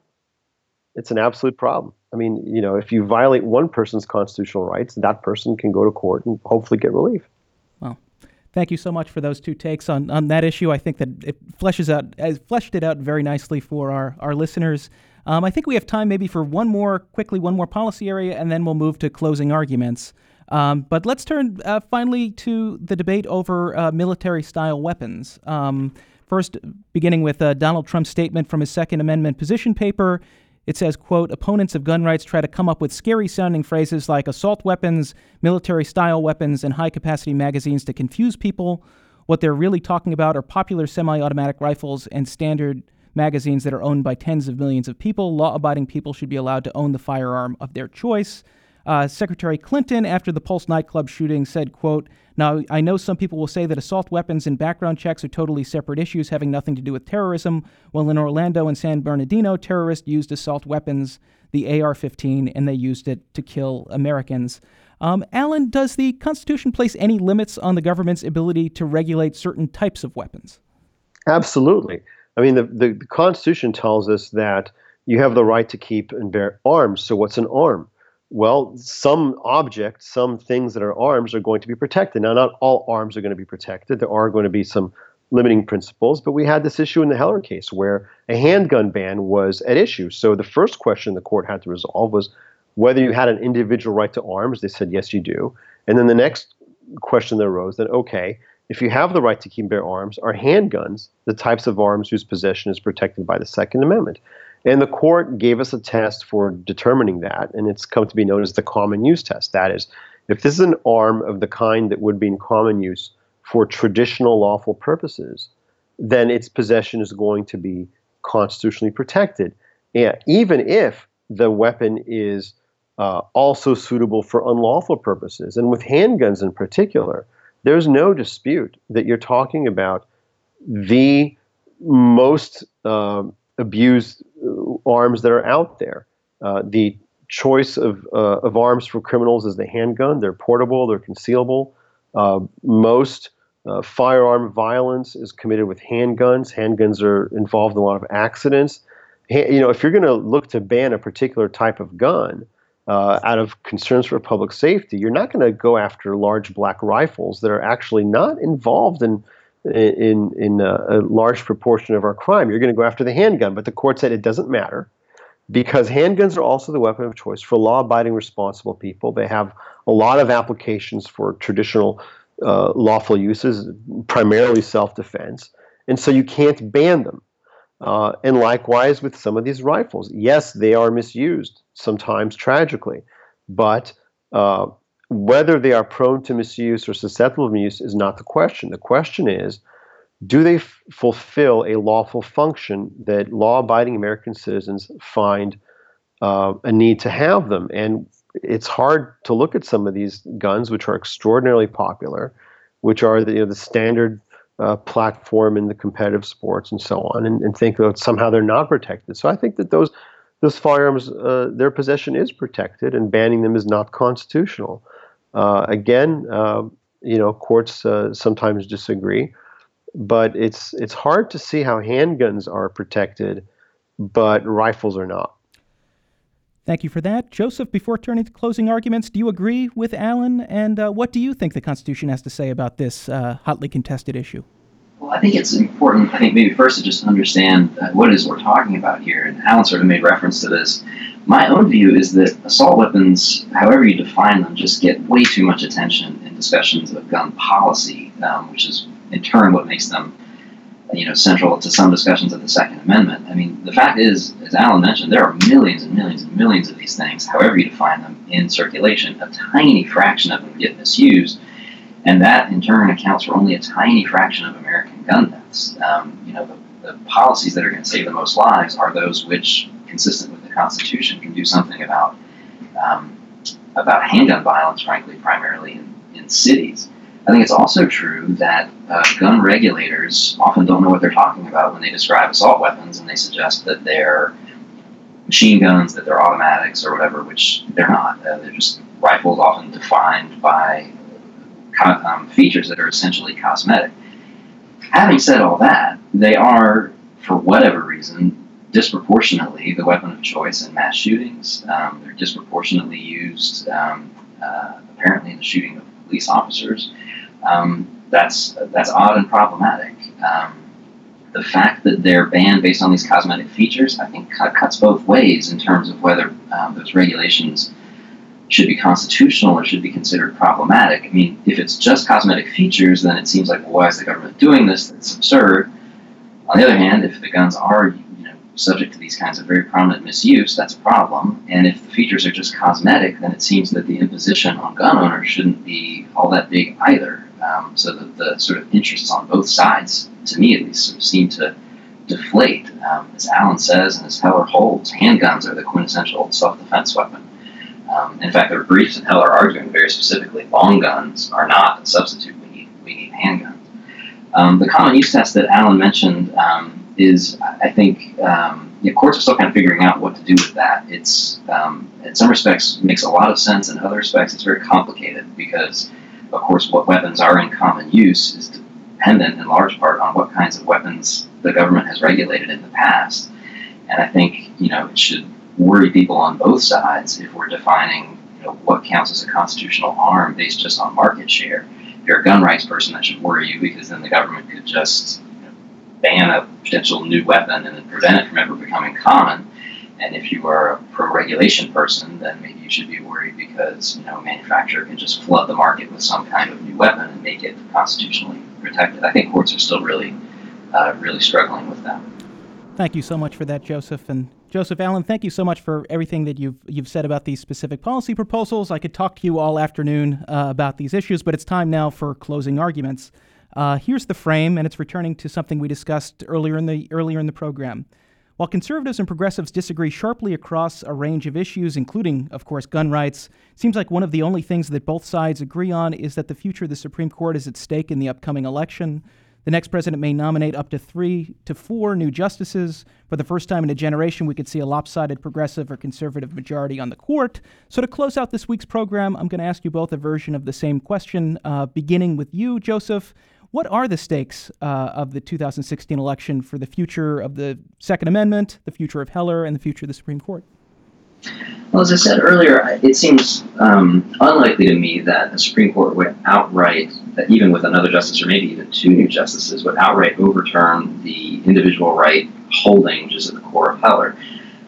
It's an absolute problem. I mean, you know, if you violate one person's constitutional rights, that person can go to court and hopefully get relief. Thank you so much for those two takes on, on that issue. I think that it fleshes out, has fleshed it out very nicely for our, our listeners. Um, I think we have time maybe for one more, quickly, one more policy area, and then we'll move to closing arguments. Um, but let's turn uh, finally to the debate over uh, military style weapons. Um, first, beginning with uh, Donald Trump's statement from his Second Amendment position paper. It says, quote, opponents of gun rights try to come up with scary sounding phrases like assault weapons, military style weapons, and high capacity magazines to confuse people. What they're really talking about are popular semi automatic rifles and standard magazines that are owned by tens of millions of people. Law abiding people should be allowed to own the firearm of their choice. Uh, Secretary Clinton, after the Pulse nightclub shooting, said, quote, Now, I know some people will say that assault weapons and background checks are totally separate issues having nothing to do with terrorism. Well, in Orlando and San Bernardino, terrorists used assault weapons, the AR 15, and they used it to kill Americans. Um, Alan, does the Constitution place any limits on the government's ability to regulate certain types of weapons? Absolutely. I mean, the, the, the Constitution tells us that you have the right to keep and bear arms. So, what's an arm? Well, some objects, some things that are arms are going to be protected. Now, not all arms are going to be protected. There are going to be some limiting principles, but we had this issue in the Heller case where a handgun ban was at issue. So the first question the court had to resolve was whether you had an individual right to arms. They said, yes, you do. And then the next question that arose that, okay, if you have the right to keep and bear arms, are handguns the types of arms whose possession is protected by the Second Amendment? And the court gave us a test for determining that, and it's come to be known as the common use test. That is, if this is an arm of the kind that would be in common use for traditional lawful purposes, then its possession is going to be constitutionally protected. And even if the weapon is uh, also suitable for unlawful purposes, and with handguns in particular, there's no dispute that you're talking about the most uh, abused uh, arms that are out there. Uh, the choice of, uh, of arms for criminals is the handgun. They're portable, they're concealable. Uh, most uh, firearm violence is committed with handguns. Handguns are involved in a lot of accidents. Ha- you know, if you're going to look to ban a particular type of gun uh, out of concerns for public safety, you're not going to go after large black rifles that are actually not involved in in in a, a large proportion of our crime. You're going to go after the handgun, but the court said it doesn't matter because handguns are also the weapon of choice for law abiding, responsible people. They have a lot of applications for traditional uh, lawful uses, primarily self defense. And so you can't ban them. Uh, and likewise with some of these rifles. Yes, they are misused, sometimes tragically, but uh, whether they are prone to misuse or susceptible to misuse is not the question. The question is do they f- fulfill a lawful function that law abiding American citizens find uh, a need to have them? And it's hard to look at some of these guns, which are extraordinarily popular, which are the, you know, the standard uh, platform in the competitive sports and so on, and, and, think that somehow they're not protected. So I think that those those firearms, uh, their possession is protected, and banning them is not constitutional. Uh, again, uh, you know, courts uh, sometimes disagree, but it's it's hard to see how handguns are protected, but rifles are not. Thank you for that. Joseph, before turning to closing arguments, do you agree with Alan? And uh, what do you think the Constitution has to say about this uh, hotly contested issue? Well, I think it's important, I think maybe first to just understand uh, what it is we're talking about here. And Alan sort of made reference to this. My own view is that assault weapons, however you define them, just get way too much attention in discussions of gun policy, um, which is in turn what makes them you know, central to some discussions of the Second Amendment. I mean, the fact is, as Alan mentioned, there are millions and millions and millions of these things, however you define them, in circulation. A tiny fraction of them get misused, and that in turn accounts for only a tiny fraction of American gun deaths. Um, you know, the, the policies that are going to save the most lives are those which, consistent with the Constitution, can do something about um, about handgun violence, frankly, primarily in, in cities. I think it's also true that uh, gun regulators often don't know what they're talking about when they describe assault weapons and they suggest that they're machine guns, that they're automatics or whatever, which they're not. Uh, they're just rifles often defined by um, features that are essentially cosmetic. Having said all that, they are, for whatever reason, disproportionately the weapon of choice in mass shootings. Um, they're disproportionately used, um, uh, apparently, in the shooting of police officers um, that's that's odd and problematic. Um, the fact that they're banned based on these cosmetic features, I think, cuts both ways in terms of whether um, those regulations should be constitutional or should be considered problematic. I mean, if it's just cosmetic features, then it seems like, well, why is the government doing this? That's absurd. On the other hand, if the guns are subject to these kinds of very prominent misuse, that's a problem. And if the features are just cosmetic, then it seems that the imposition on gun owners shouldn't be all that big either. Um, so that the sort of interests on both sides, to me at least, sort of seem to deflate. Um, as Alan says and as Heller holds, handguns are the quintessential self-defense weapon. Um, in fact, there are briefs in Heller arguing very specifically long guns are not a substitute. We need, we need handguns. Um, the common use test that Alan mentioned um, is, I think, um, courts are still kind of figuring out what to do with that. It's, in some respects, makes a lot of sense. In other respects, it's very complicated because of course, what weapons are in common use is dependent in large part on what kinds of weapons the government has regulated in the past. And I think, you know, it should worry people on both sides if we're defining, you know, what counts as a constitutional harm based just on market share. If you're a gun rights person, that should worry you because then the government could just ban a potential new weapon and then prevent it from ever becoming common. And if you are a pro-regulation person, then maybe you should be worried because you know a manufacturer can just flood the market with some kind of new weapon and make it constitutionally protected. I think courts are still really, uh, really struggling with that. Thank you so much for that, Joseph. And Joseph Alan, thank you so much for everything that you've you've said about these specific policy proposals. I could talk to you all afternoon uh, about these issues, but it's time now for closing arguments. Uh, here's the frame, and it's returning to something we discussed earlier in the earlier in the program. While conservatives and progressives disagree sharply across a range of issues, including, of course, gun rights, seems like one of the only things that both sides agree on is that the future of the Supreme Court is at stake in the upcoming election. The next president may nominate up to three to four new justices. For the first time in a generation, we could see a lopsided progressive or conservative majority on the court. So, to close out this week's program, I'm going to ask you both a version of the same question, uh, beginning with you, Joseph. What are the stakes uh, of the 2016 election for the future of the Second Amendment, the future of Heller, and the future of the Supreme Court? Well, as I said earlier, it seems um, unlikely to me that the Supreme Court would outright, even with another justice or maybe even two new justices, would outright overturn the individual right holding, which is at the core of Heller.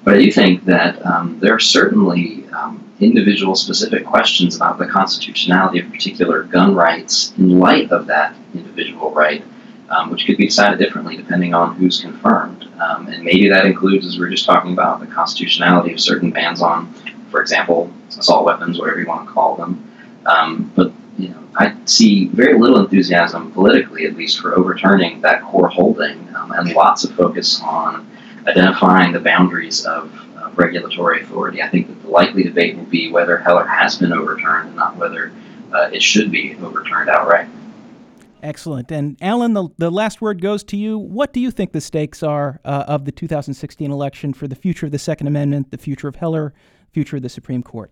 but I do think that um, there are certainly um, individual specific questions about the constitutionality of particular gun rights in light of that individual right, um, which could be decided differently depending on who's confirmed. Um, and maybe that includes, as we are just talking about, the constitutionality of certain bans on, for example, assault weapons, whatever you want to call them. Um, but you know, I see very little enthusiasm politically, at least, for overturning that core holding, um, and lots of focus on identifying the boundaries of regulatory authority. I think that the likely debate will be whether Heller has been overturned and not whether uh, it should be overturned outright. Excellent. And Alan, the, the last word goes to you. What do you think the stakes are uh, of the 2016 election for the future of the Second Amendment, the future of Heller, future of the Supreme Court?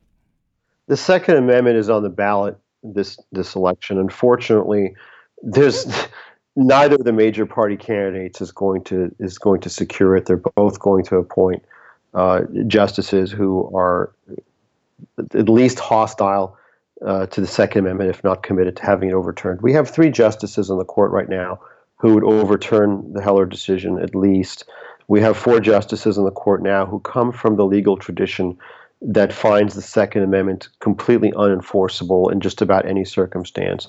The Second Amendment is on the ballot this this election. Unfortunately, there's neither of the major party candidates is going to is going to secure it. They're both going to appoint uh, justices who are at least hostile uh, to the Second Amendment, if not committed to having it overturned. We have three justices on the court right now who would overturn the Heller decision at least. We have four justices on the court now who come from the legal tradition that finds the Second Amendment completely unenforceable in just about any circumstance.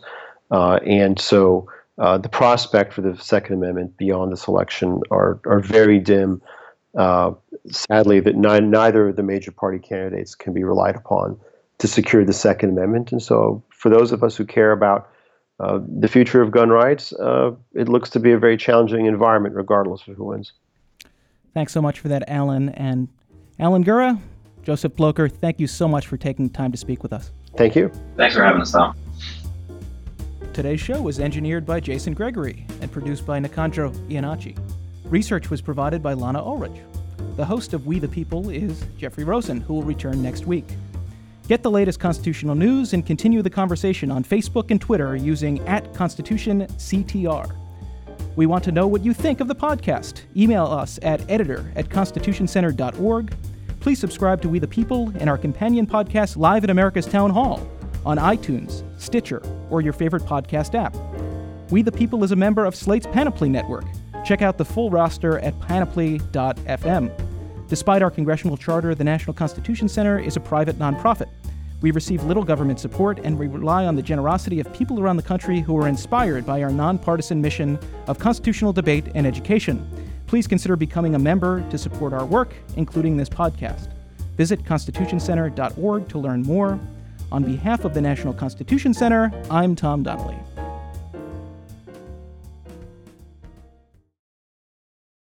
Uh, and so uh, the prospect for the Second Amendment beyond this election are, are very dim. Uh, sadly, that ni- neither of the major party candidates can be relied upon to secure the Second Amendment. And so, for those of us who care about uh, the future of gun rights, uh, it looks to be a very challenging environment, regardless of who wins. Thanks so much for that, Alan. And Alan Gura, Joseph Blocher, thank you so much for taking time to speak with us. Thank you. Thanks for having us, Tom. Today's show was engineered by Jason Gregory and produced by Nicandro Iannacci. Research was provided by Lana Ulrich. The host of We the People is Jeffrey Rosen, who will return next week. Get the latest constitutional news and continue the conversation on Facebook and Twitter using at ConstitutionCTR. We want to know what you think of the podcast. Email us at editor at constitutioncenter.org Please subscribe to We the People and our companion podcast, Live at America's Town Hall, on iTunes, Stitcher, or your favorite podcast app. We the People is a member of Slate's Panoply Network. Check out the full roster at panoply.fm. Despite our congressional charter, the National Constitution Center is a private nonprofit. We receive little government support and we rely on the generosity of people around the country who are inspired by our nonpartisan mission of constitutional debate and education please consider becoming a member to support our work, including this podcast. Visit constitutioncenter.org to learn more. On behalf of the National Constitution Center, I'm Tom Donnelly.